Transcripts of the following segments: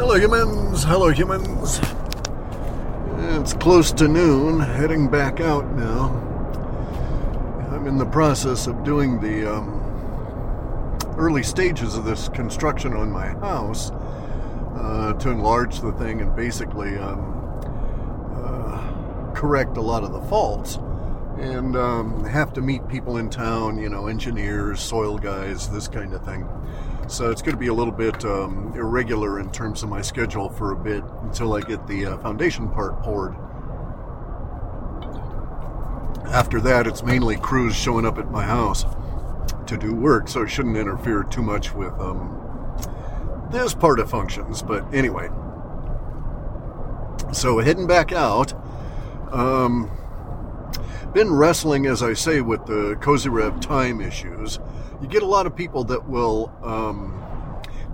Hello, humans. Hello, humans. It's close to noon, heading back out now. I'm in the process of doing the um, early stages of this construction on my house uh, to enlarge the thing and basically um, uh, correct a lot of the faults. And um, have to meet people in town, you know, engineers, soil guys, this kind of thing. So it's going to be a little bit um, irregular in terms of my schedule for a bit until I get the uh, foundation part poured. After that, it's mainly crews showing up at my house to do work, so it shouldn't interfere too much with um, this part of functions. But anyway, so heading back out. Um, been wrestling, as I say, with the Kozyrev time issues. You get a lot of people that will um,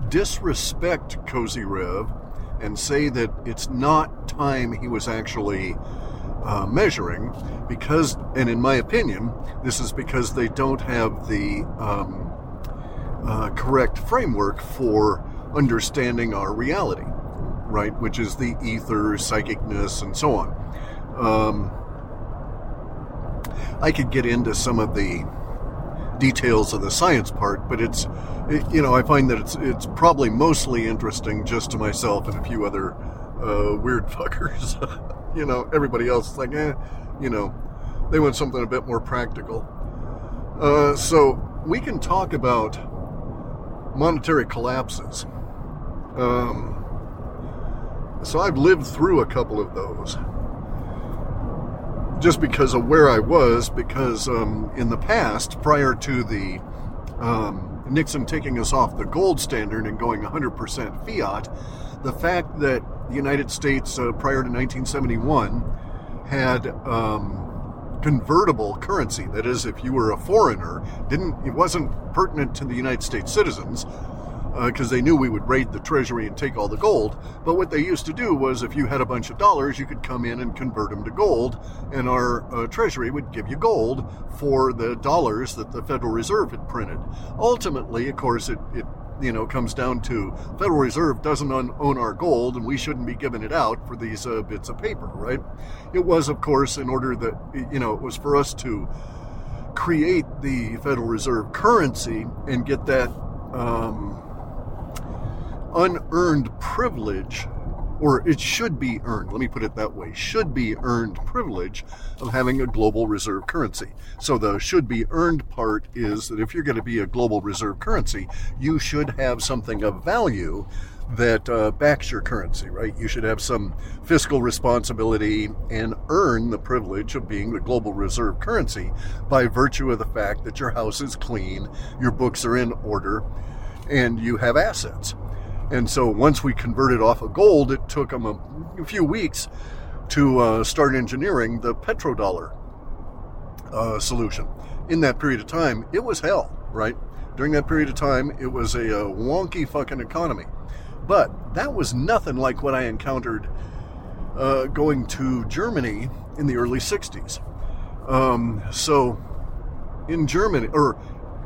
disrespect Kozyrev and say that it's not time he was actually uh, measuring because, and in my opinion, this is because they don't have the um, uh, correct framework for understanding our reality, right? Which is the ether, psychicness, and so on. Um, I could get into some of the details of the science part, but it's, it, you know, I find that it's it's probably mostly interesting just to myself and a few other uh, weird fuckers. you know, everybody else is like, eh, you know, they want something a bit more practical. Uh, so we can talk about monetary collapses. Um, so I've lived through a couple of those just because of where I was, because um, in the past, prior to the um, Nixon taking us off the gold standard and going 100% fiat, the fact that the United States, uh, prior to 1971, had um, convertible currency. That is, if you were a foreigner, didn't it wasn't pertinent to the United States citizens because uh, they knew we would raid the treasury and take all the gold. But what they used to do was, if you had a bunch of dollars, you could come in and convert them to gold, and our uh, treasury would give you gold for the dollars that the Federal Reserve had printed. Ultimately, of course, it, it you know comes down to Federal Reserve doesn't own our gold, and we shouldn't be giving it out for these uh, bits of paper, right? It was, of course, in order that you know it was for us to create the Federal Reserve currency and get that. Um, unearned privilege, or it should be earned, let me put it that way, should be earned privilege of having a global reserve currency. So the should be earned part is that if you're going to be a global reserve currency, you should have something of value that uh, backs your currency, right? You should have some fiscal responsibility and earn the privilege of being the global reserve currency by virtue of the fact that your house is clean, your books are in order, and you have assets. And so once we converted off of gold, it took them a, few weeks to uh, start engineering the petrodollar uh, solution. In that period of time, it was hell, right? During that period of time, it was a, a wonky fucking economy. But that was nothing like what I encountered uh, going to Germany in the early 60s. Um, so in Germany, or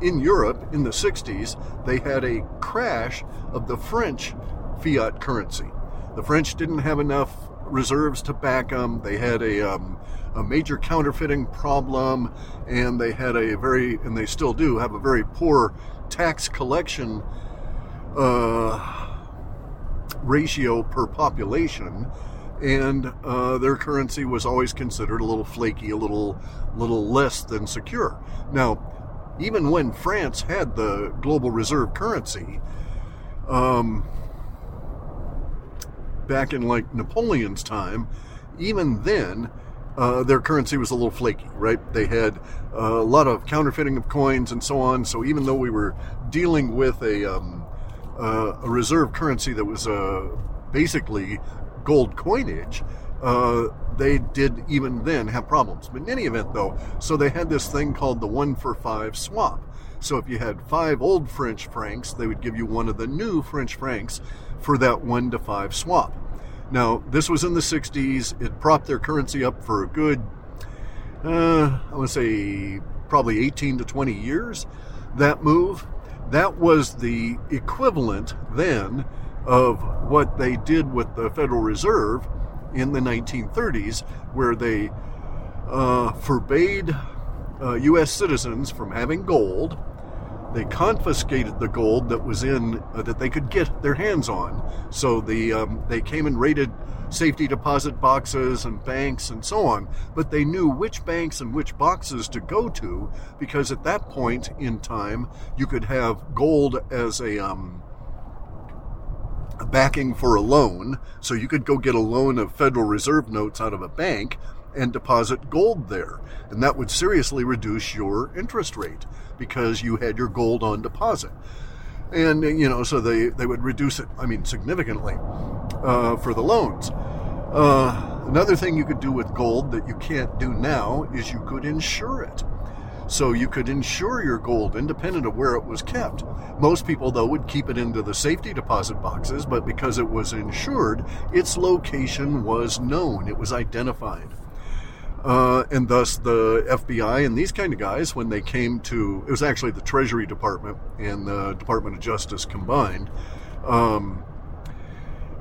in Europe in the 60s, they had a crash of the French fiat currency. The French didn't have enough reserves to back them. They had a, um, a major counterfeiting problem, and they had a very, and they still do, have a very poor tax collection uh, ratio per population. And uh, their currency was always considered a little flaky, a little, little less than secure. Now, even when France had the global reserve currency, um, back in like Napoleon's time, even then, uh, their currency was a little flaky, right? They had uh, a lot of counterfeiting of coins and so on. So even though we were dealing with a, um, uh, a reserve currency that was uh, basically gold coinage, uh, they did even then have problems. But in any event, though, so they had this thing called the one for five swap. So if you had five old French francs, they would give you one of the new French francs for that one to five swap. Now, this was in the 60s. It propped their currency up for a good, uh, I to say, probably 18 to 20 years. That move, that was the equivalent then of what they did with the Federal Reserve in the 1930s, where they uh, forbade uh, U.S. citizens from having gold. They confiscated the gold that was in uh, that they could get their hands on. So the um, they came and raided safety deposit boxes and banks and so on, but they knew which banks and which boxes to go to because at that point in time you could have gold as a um, backing for a loan. So you could go get a loan of Federal Reserve notes out of a bank and deposit gold there. And that would seriously reduce your interest rate because you had your gold on deposit. And, you know, so they, they would reduce it, I mean, significantly uh, for the loans. Uh, another thing you could do with gold that you can't do now is you could insure it. So you could insure your gold independent of where it was kept. Most people, though, would keep it into the safety deposit boxes, but because it was insured, its location was known, it was identified. Uh, and thus the FBI and these kind of guys, when they came to, it was actually the Treasury Department and the Department of Justice combined, um,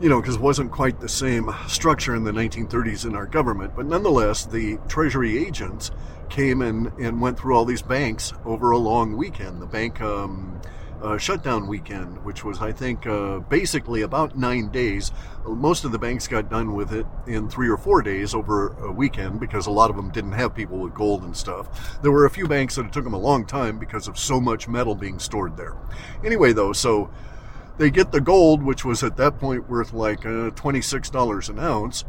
you know, because it wasn't quite the same structure in the 1930s in our government, but nonetheless, the Treasury agents came and, and went through all these banks over a long weekend. The bank um, uh, shutdown weekend, which was, I think, uh, basically about nine days. Most of the banks got done with it in three or four days over a weekend because a lot of them didn't have people with gold and stuff. There were a few banks that it took them a long time because of so much metal being stored there. Anyway, though, so they get the gold, which was at that point worth like uh, $26 an ounce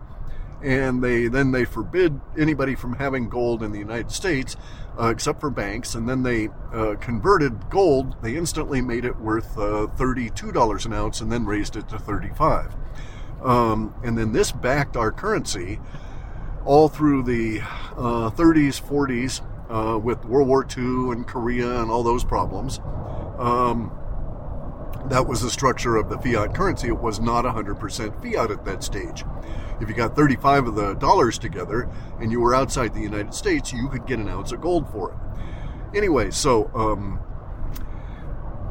and they then they forbid anybody from having gold in the United States uh, except for banks. And then they uh, converted gold. They instantly made it worth uh, thirty-two dollars an ounce, and then raised it to thirty-five. Um, and then this backed our currency all through the 30s, uh, 40s, uh, with World War II and Korea and all those problems. Um, that was the structure of the fiat currency. It was not 100% fiat at that stage. If you got 35 of the dollars together and you were outside the United States, you could get an ounce of gold for it. Anyway, so um,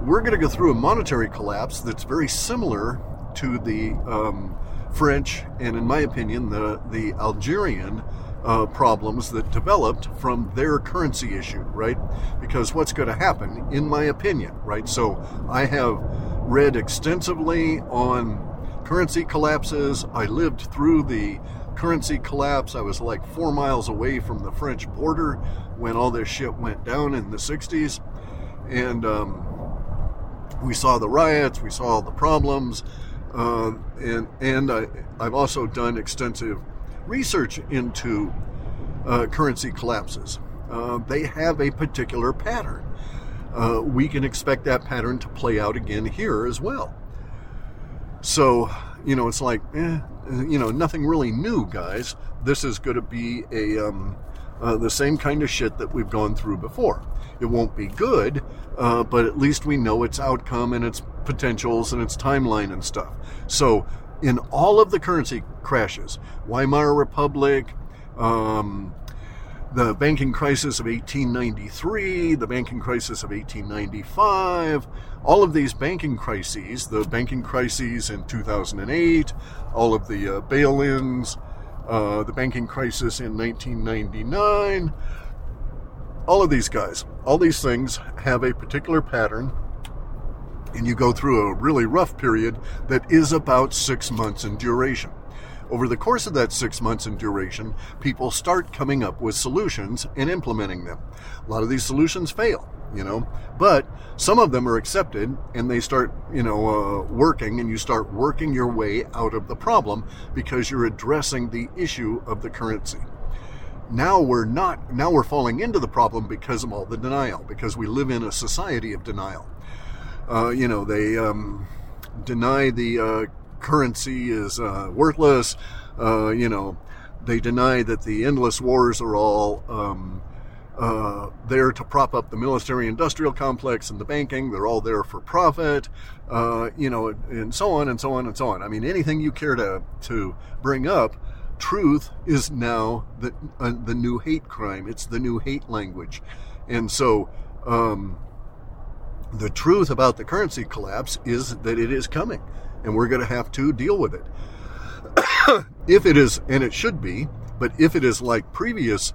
we're going to go through a monetary collapse that's very similar to the um, French and, in my opinion, the, the Algerian uh, problems that developed from their currency issue, right? Because what's going to happen, in my opinion, right? So I have read extensively on currency collapses. I lived through the currency collapse. I was like four miles away from the French border when all this shit went down in the 60s. And um, we saw the riots, we saw all the problems. Uh, and and I, I've also done extensive research into uh, currency collapses. Uh, they have a particular pattern. Uh, we can expect that pattern to play out again here as well. So, you know, it's like, eh, you know, nothing really new, guys. This is going to be a um, uh, the same kind of shit that we've gone through before. It won't be good, uh, but at least we know its outcome and its potentials and its timeline and stuff. So in all of the currency crashes, Weimar Republic, um, the banking crisis of 1893, the banking crisis of 1895, all of these banking crises, the banking crises in 2008, all of the uh, bail ins, uh, the banking crisis in 1999, all of these guys, all these things have a particular pattern and you go through a really rough period that is about six months in duration. Over the course of that six months in duration, people start coming up with solutions and implementing them. A lot of these solutions fail, you know, but some of them are accepted and they start, you know, uh, working and you start working your way out of the problem because you're addressing the issue of the currency now we're not now we're falling into the problem because of all the denial because we live in a society of denial uh, you know, they um, deny the uh, currency is uh, worthless. Uh, you know, they deny that the endless wars are all um, uh, there to prop up the military-industrial complex and the banking. They're all there for profit. you know, and so on and so on and so on. I mean, anything you care to to bring up truth is now the uh, the new hate crime. It's the new hate language, and so um, the truth about the currency collapse is that it is coming. And we're going to have to deal with it. if it is, and it should be, but if it is like previous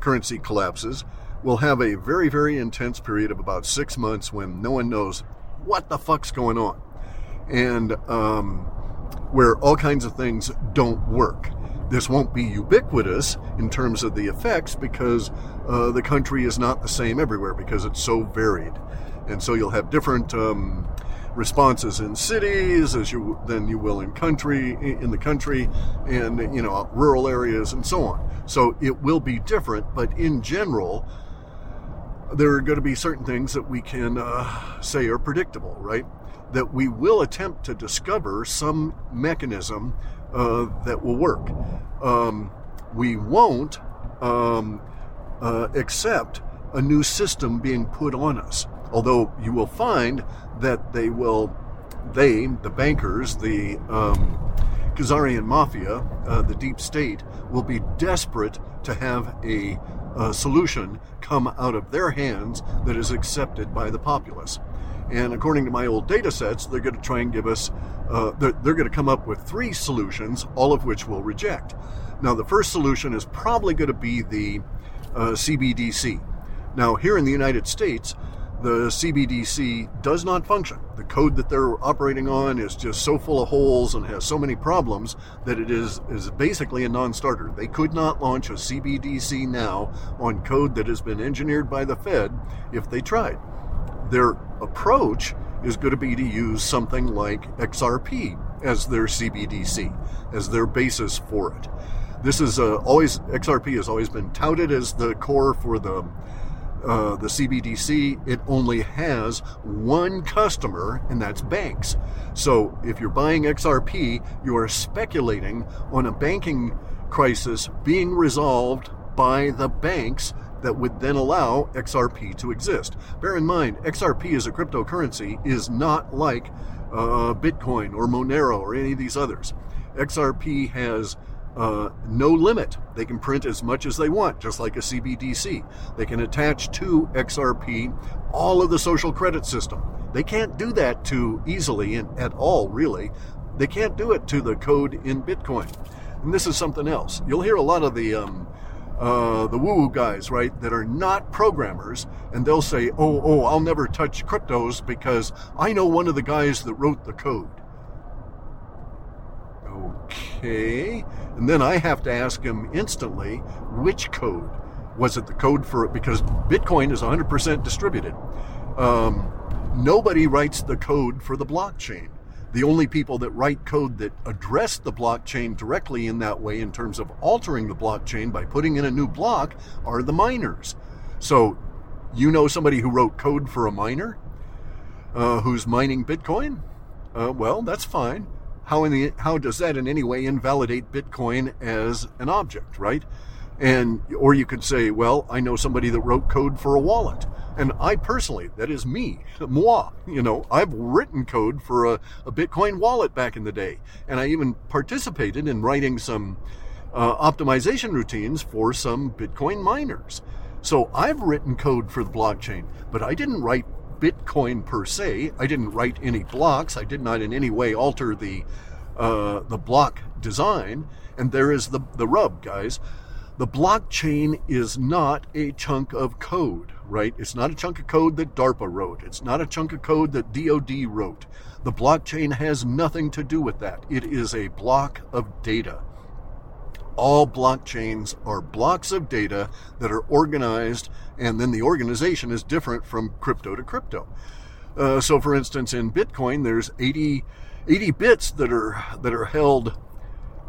currency collapses, we'll have a very, very intense period of about six months when no one knows what the fuck's going on. And um, where all kinds of things don't work. This won't be ubiquitous in terms of the effects because uh, the country is not the same everywhere because it's so varied. And so you'll have different um, responses in cities as you than you will in country in the country and you know rural areas and so on. So it will be different, but in general, there are going to be certain things that we can uh, say are predictable, right? That we will attempt to discover some mechanism uh, that will work. Um, we won't um, uh, accept a new system being put on us. Although you will find that they will, they, the bankers, the um, Khazarian mafia, uh, the deep state, will be desperate to have a, solution come out of their hands that is accepted by the populace. And according to my old data sets, they're going to try and give us, uh, they're, they're going to come up with three solutions, all of which we'll reject. Now, the first solution is probably going to be the uh, CBDC. Now, here in the United States, the CBDC does not function. The code that they're operating on is just so full of holes and has so many problems that it is, is basically a non starter. They could not launch a CBDC now on code that has been engineered by the Fed if they tried. Their approach is going to be to use something like XRP as their CBDC, as their basis for it. This is uh, always XRP has always been touted as the core for the uh, the CBDC, it only has one customer, and that's banks. So if you're buying XRP, you are speculating on a banking crisis being resolved by the banks that would then allow XRP to exist. Bear in mind, XRP as a cryptocurrency is not like uh, Bitcoin or Monero or any of these others. XRP has uh, no limit. They can print as much as they want, just like a CBDC. They can attach to XRP all of the social credit system. They can't do that too easily in, at all, really. They can't do it to the code in Bitcoin. And this is something else. You'll hear a lot of the um, uh, the woo-woo guys, right, that are not programmers, and they'll say, "Oh, oh, I'll never touch cryptos because I know one of the guys that wrote the code." Okay. And then I have to ask him instantly which code. Was it the code for it? Because Bitcoin is 100% distributed. Um, nobody writes the code for the blockchain. The only people that write code that address the blockchain directly in that way, in terms of altering the blockchain by putting in a new block, are the miners. So, you know somebody who wrote code for a miner uh, who's mining Bitcoin? Uh, well, that's fine how in the how does that in any way invalidate Bitcoin as an object, right? And or you could say, well, I know somebody that wrote code for a wallet. And I personally, that is me, moi, you know, I've written code for a, a Bitcoin wallet back in the day. And I even participated in writing some uh, optimization routines for some Bitcoin miners. So I've written code for the blockchain, but I didn't write Bitcoin per se. I didn't write any blocks. I did not in any way alter the uh, the block design. And there is the the rub, guys. The blockchain is not a chunk of code, right? It's not a chunk of code that DARPA wrote. It's not a chunk of code that DoD wrote. The blockchain has nothing to do with that. It is a block of data all blockchains are blocks of data that are organized, and then the organization is different from crypto to crypto. Uh, so, for instance, in Bitcoin, there's 80, 80 bits that are that are held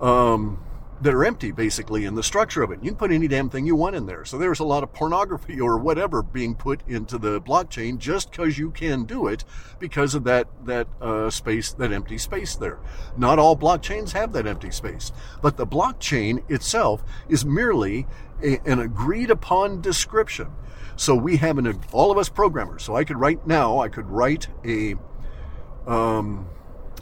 um, that are empty basically in the structure of it. You can put any damn thing you want in there. So there's a lot of pornography or whatever being put into the blockchain just because you can do it because of that that uh, space, that empty space there. Not all blockchains have that empty space, but the blockchain itself is merely a, an agreed upon description. So we have an all of us programmers. So I could write now. I could write a um,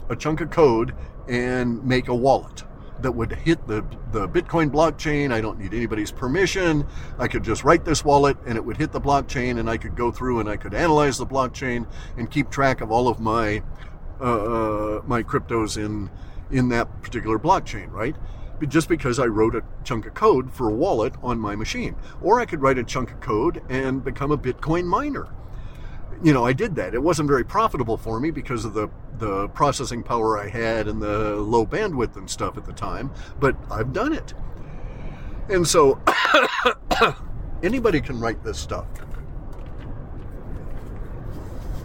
a chunk of code and make a wallet that would hit the, the Bitcoin blockchain. I don't need anybody's permission. I could just write this wallet and it would hit the blockchain and I could go through and I could analyze the blockchain and keep track of all of my uh, my cryptos in in that particular blockchain, right? Just because I wrote a chunk of code for a wallet on my machine, or I could write a chunk of code and become a Bitcoin miner. You know, I did that. It wasn't very profitable for me because of the the processing power I had and the low bandwidth and stuff at the time, but I've done it. And so anybody can write this stuff.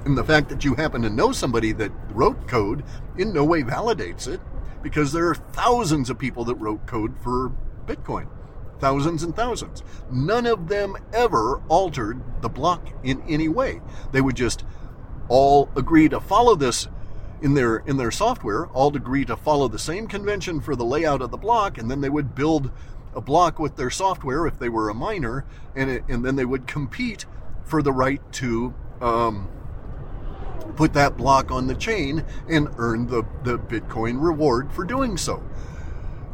And the fact that you happen to know somebody that wrote code in no way validates it because there are thousands of people that wrote code for Bitcoin. Thousands and thousands. None of them ever altered the block in any way. They would just all agree to follow this in their in their software, all agree to follow the same convention for the layout of the block, and then they would build a block with their software if they were a miner, and it, and then they would compete for the right to um, put that block on the chain and earn the, the Bitcoin reward for doing so.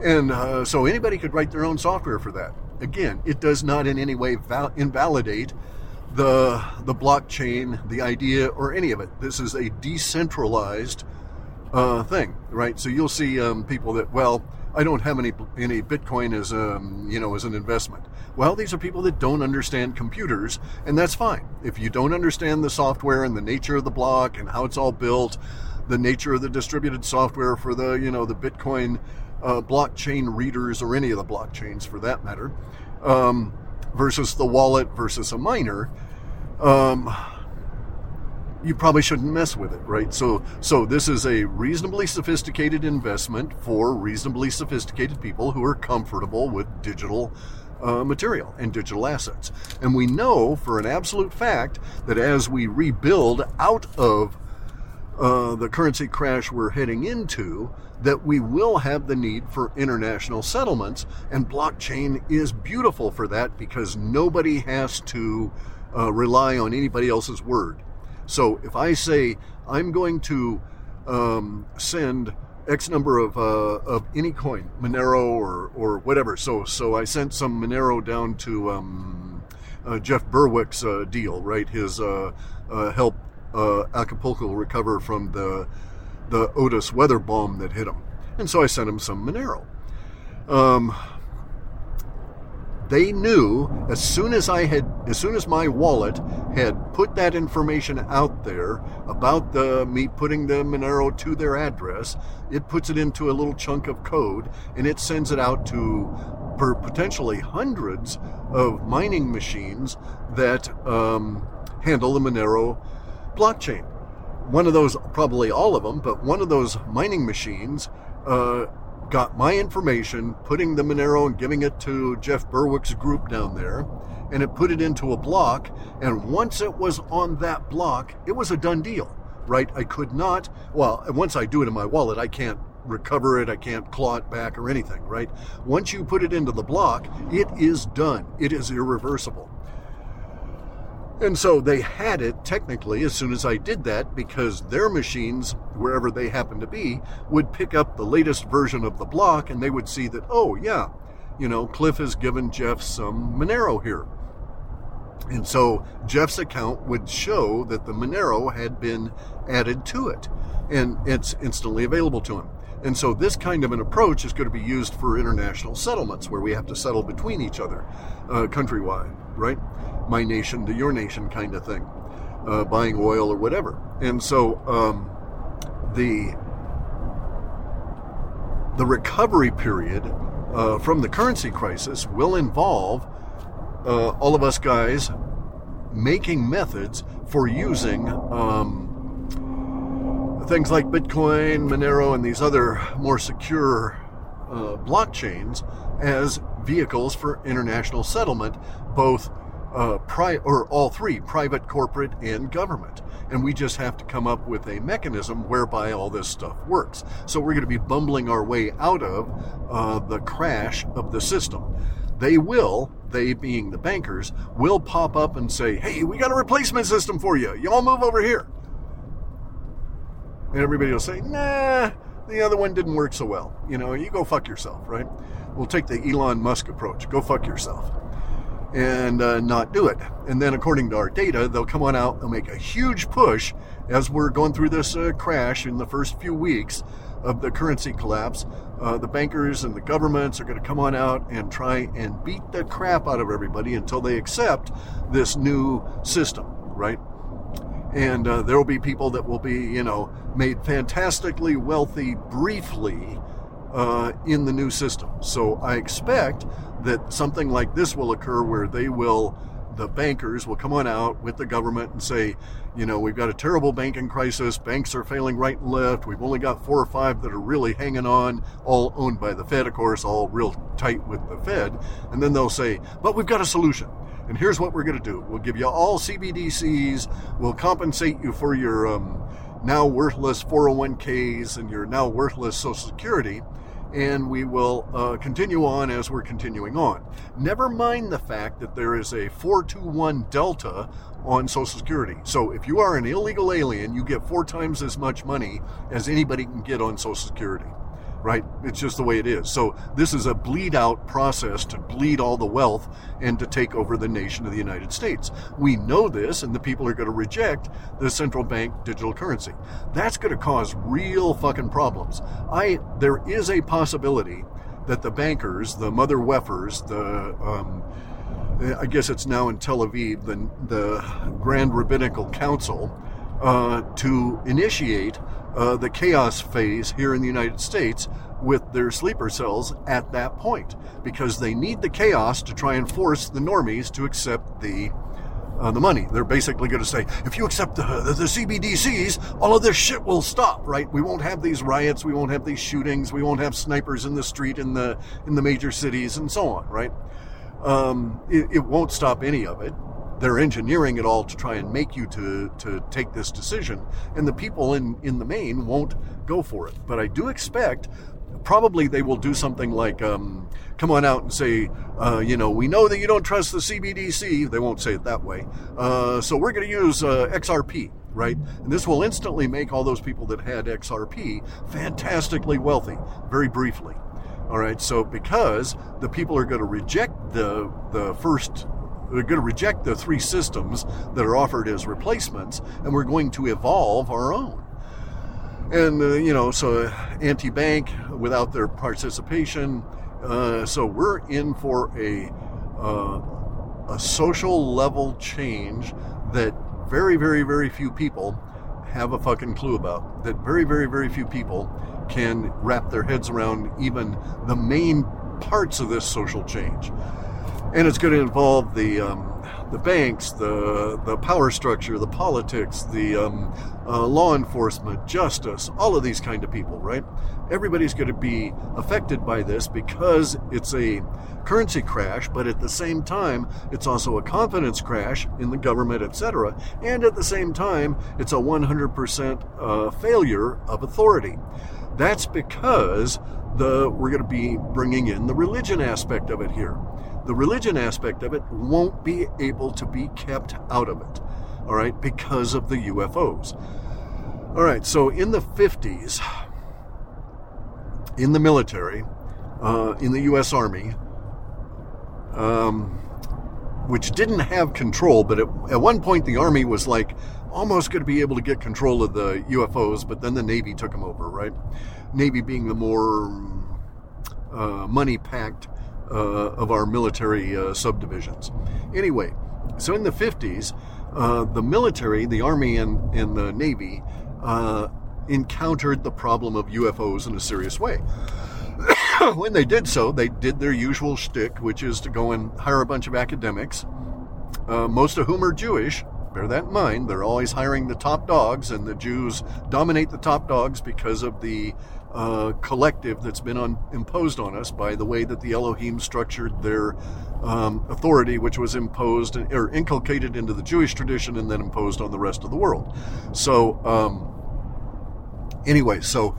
And uh, so anybody could write their own software for that. Again, it does not in any way val- invalidate the the blockchain, the idea, or any of it. This is a decentralized uh, thing, right? So you'll see um, people that well I don't have any any Bitcoin as um, you know as an investment. Well, these are people that don't understand computers, and that's fine. If you don't understand the software and the nature of the block and how it's all built, the nature of the distributed software for the you know the Bitcoin uh, blockchain readers or any of the blockchains for that matter, um, versus the wallet versus a miner. Um, you probably shouldn't mess with it, right? So, so this is a reasonably sophisticated investment for reasonably sophisticated people who are comfortable with digital uh, material and digital assets. And we know for an absolute fact that as we rebuild out of uh, the currency crash we're heading into, that we will have the need for international settlements, and blockchain is beautiful for that because nobody has to uh, rely on anybody else's word. So if I say I'm going to um, send X number of uh, of any coin, Monero or or whatever. So so I sent some Monero down to um, uh, Jeff Berwick's uh, deal, right? His uh, help uh, Acapulco recover from the the Otis weather bomb that hit him, and so I sent him some Monero. Um, they knew as soon as I had, as soon as my wallet had put that information out there about the me putting the Monero to their address, it puts it into a little chunk of code and it sends it out to per potentially hundreds of mining machines that um, handle the Monero blockchain. One of those, probably all of them, but one of those mining machines uh, got my information, putting the Monero and giving it to Jeff Berwick's group down there, and it put it into a block. And once it was on that block, it was a done deal, right? I could not, well, once I do it in my wallet, I can't recover it, I can't claw it back or anything, right? Once you put it into the block, it is done, it is irreversible. And so they had it technically as soon as I did that because their machines, wherever they happened to be, would pick up the latest version of the block and they would see that, oh, yeah, you know, Cliff has given Jeff some Monero here. And so Jeff's account would show that the Monero had been added to it and it's instantly available to him. And so this kind of an approach is going to be used for international settlements where we have to settle between each other uh, countrywide, right? My nation to your nation kind of thing, uh, buying oil or whatever. And so um, the the recovery period uh, from the currency crisis will involve uh, all of us guys making methods for using um, things like Bitcoin, Monero, and these other more secure uh, blockchains as vehicles for international settlement, both uh, pri- or all three, private, corporate, and government. And we just have to come up with a mechanism whereby all this stuff works. So we're going to be bumbling our way out of uh, the crash of the system. They will, they being the bankers, will pop up and say, hey, we got a replacement system for you. Y'all move over here. And everybody will say, nah, the other one didn't work so well. You know, you go fuck yourself, right? We'll take the Elon Musk approach. Go fuck yourself. And uh, not do it. And then, according to our data, they'll come on out, they'll make a huge push as we're going through this uh, crash in the first few weeks of the currency collapse. Uh, the bankers and the governments are going to come on out and try and beat the crap out of everybody until they accept this new system, right? And uh, there will be people that will be, you know, made fantastically wealthy briefly uh, in the new system. So I expect that something like this will occur where they will, the bankers will come on out with the government and say, you know, we've got a terrible banking crisis. Banks are failing right and left. We've only got four or five that are really hanging on, all owned by the Fed, of course, all real tight with the Fed. And then they'll say, but we've got a solution. And here's what we're going to do we'll give you all CBDCs, we'll compensate you for your um, now worthless 401ks and your now worthless Social Security and we will uh, continue on as we're continuing on. Never mind the fact that there is a 421 delta on Social Security. So if you are an illegal alien, you get four times as much money as anybody can get on Social Security right? It's just the way it is. So this is a bleed out process to bleed all the wealth and to take over the nation of the United States. We know this, and the people are going to reject the central bank digital currency. That's going to cause real fucking problems. I there is a possibility that the bankers, the mother weffers, the um, I guess it's now in Tel Aviv, the, the Grand Rabbinical Council, uh, to initiate uh, the chaos phase here in the United States with their sleeper cells at that point because they need the chaos to try and force the normies to accept the uh, the money. They're basically going to say, if you accept the, the, the, CBDCs, all of this shit will stop, right? We won't have these riots, we won't have these shootings, we won't have snipers in the street in the in the major cities, and so on, right? Um, it, it won't stop any of it they're engineering it all to try and make you to to take this decision and the people in in the main won't go for it. But i do expect probably they will do something like um, come on out and say uh, you know we know that you don't trust the cbdc they won't say it that way. Uh, so we're going to use uh, xrp right? And this will instantly make all those people that had xrp fantastically wealthy very briefly. All right so because the people are going to reject the the first we're going to reject the three systems that are offered as replacements, and we're going to evolve our own. And, uh, you know, so anti bank without their participation. Uh, so we're in for a, uh, a social level change that very, very, very few people have a fucking clue about. That very, very, very few people can wrap their heads around even the main parts of this social change and it's going to involve the um, the banks, the the power structure, the politics, the um, uh, law enforcement, justice, all of these kind of people, right? Everybody's going to be affected by this because it's a currency crash, but at the same time, it's also a confidence crash in the government, etc. And at the same time, it's a 100% uh, failure of authority. That's because the we're going to be bringing in the religion aspect of it here the religion aspect of it won't be able to be kept out of it, all right, because of the UFOs. All right, so in the 50s, in the military, uh, in the U.S. Army, um, which didn't have control, but at, at one point the Army was like almost going to be able to get control of the UFOs, but then the Navy took them over, right? Navy being the more uh, money packed of our military uh, subdivisions. Anyway, so in the 50s, uh, the military, the Army and, and the Navy, encountered the problem of UFOs in a serious way. when they did so, they did their usual shtick, which is to go and hire a bunch of academics, uh, most of whom are Jewish. Bear that in mind. They're always hiring the top dogs, and the Jews dominate the top dogs because of the uh, collective that's been imposed on us by the way that the Elohim structured their um, authority, which was imposed or inculcated into the Jewish tradition and then imposed on the rest of the world. So, um, anyway, so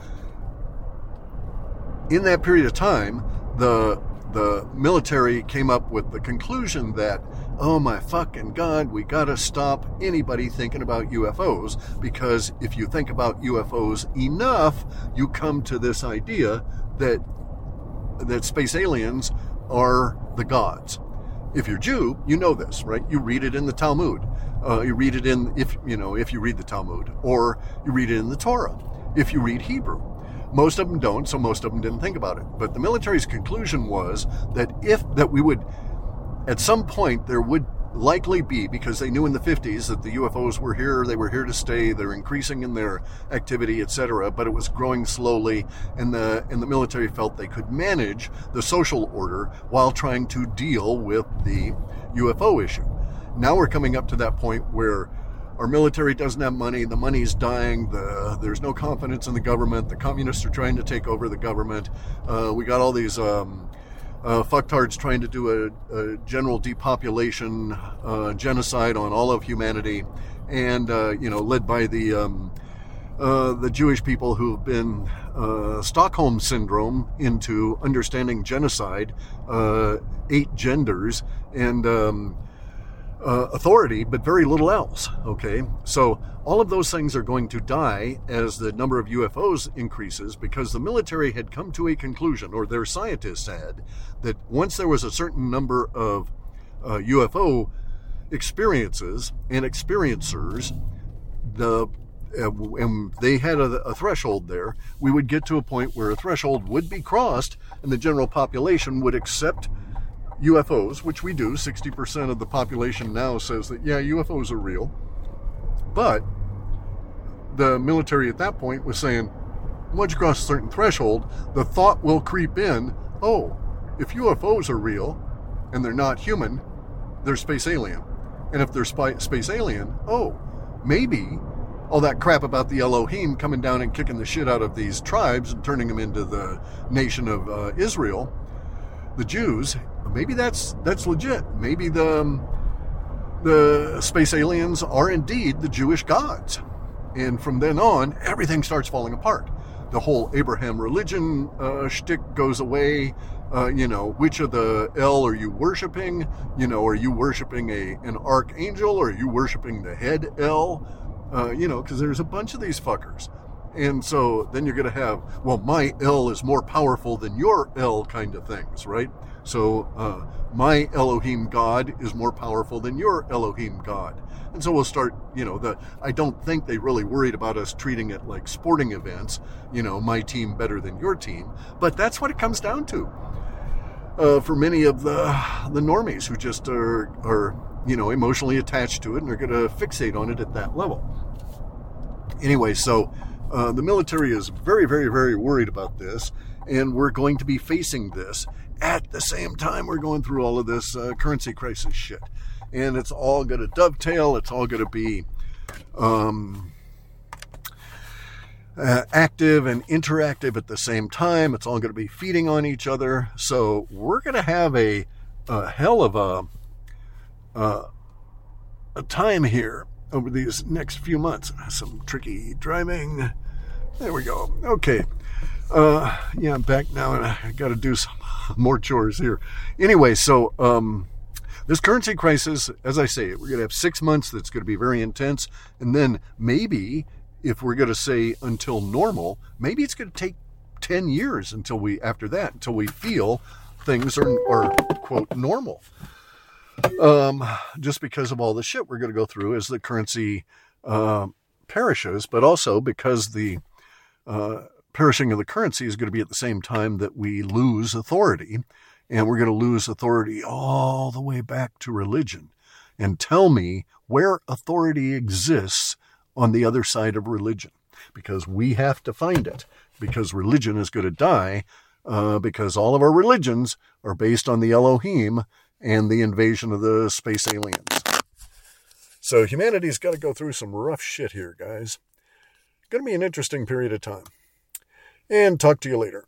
in that period of time, the the military came up with the conclusion that oh my fucking god, we gotta stop anybody thinking about UFOs because if you think about UFOs enough, you come to this idea that that space aliens are the gods. if you're Jew, you know this, right? You read it in the Talmud. Uh, you read it in if you know if you read the Talmud, or you read it in the Torah. If you read Hebrew, most of them don't, so most of them didn't think about it. But the military's conclusion was that if that we would, at some point, there would likely be because they knew in the 50s that the UFOs were here, they were here to stay, they're increasing in their activity, etc. But it was growing slowly, and the and the military felt they could manage the social order while trying to deal with the UFO issue. Now we're coming up to that point where our military doesn't have money, the money's dying, the, there's no confidence in the government, the communists are trying to take over the government. Uh, we got all these um, uh, fucktards trying to do a, a general depopulation uh, genocide on all of humanity, and uh, you know, led by the um, uh, the Jewish people who've been uh, Stockholm syndrome into understanding genocide, eight genders, and um, uh, authority, but very little else. Okay, so all of those things are going to die as the number of UFOs increases because the military had come to a conclusion, or their scientists had, that once there was a certain number of uh, UFO experiences and experiencers, the uh, and they had a, a, threshold there, we would get to a point where a threshold would be crossed and the general population would accept UFOs, which we do. 60% of the population now says that, yeah, UFOs are real. But the military at that point was saying, once you cross a certain threshold, the thought will creep in oh, if UFOs are real and they're not human, they're space alien. And if they're spy- space alien, oh, maybe all that crap about the Elohim coming down and kicking the shit out of these tribes and turning them into the nation of uh, Israel, the Jews maybe that's that's legit. Maybe the um, the space aliens are indeed the Jewish gods, and from then on, everything starts falling apart. The whole Abraham religion uh, shtick goes away. Uh, you know, which of the L are you worshiping? You know, are you worshiping a an archangel or are you worshiping the head L? Uh, you know, because there's a bunch of these fuckers. And so then you're going to have, well, my L is more powerful than your L kind of things, right? So uh, my Elohim God is more powerful than your Elohim God. And so we'll start, you know, the I don't think they really worried about us treating it like sporting events, you know, my team better than your team. But that's what it comes down to. Uh, for many of the the normies who just are are you know emotionally attached to it and are going to fixate on it at that level. Anyway, so uh, the military is very, very, very worried about this, and we're going to be facing this at the same time we're going through all of this uh, currency crisis shit. And it's all going to dovetail, it's all going to be um, uh, active and interactive at the same time. It's all going to be feeding on each other. So we're going to have a, a, hell of a, uh, a time here over these next few months. Some tricky driving. There we go. Okay. Uh, yeah, I'm back now and I got to do some more chores here. Anyway, so um, this currency crisis, as I say, we're going to have six months that's going to be very intense. And then maybe, if we're going to say until normal, maybe it's going to take 10 years until we, after that, until we feel things are, are quote, normal. Um, just because of all the shit we're going to go through as the currency uh, perishes, but also because the uh, perishing of the currency is going to be at the same time that we lose authority. And we're going to lose authority all the way back to religion. And tell me where authority exists on the other side of religion. Because we have to find it. Because religion is going to die. Uh, because all of our religions are based on the Elohim and the invasion of the space aliens. So humanity's got to go through some rough shit here, guys. Going to be an interesting period of time and talk to you later.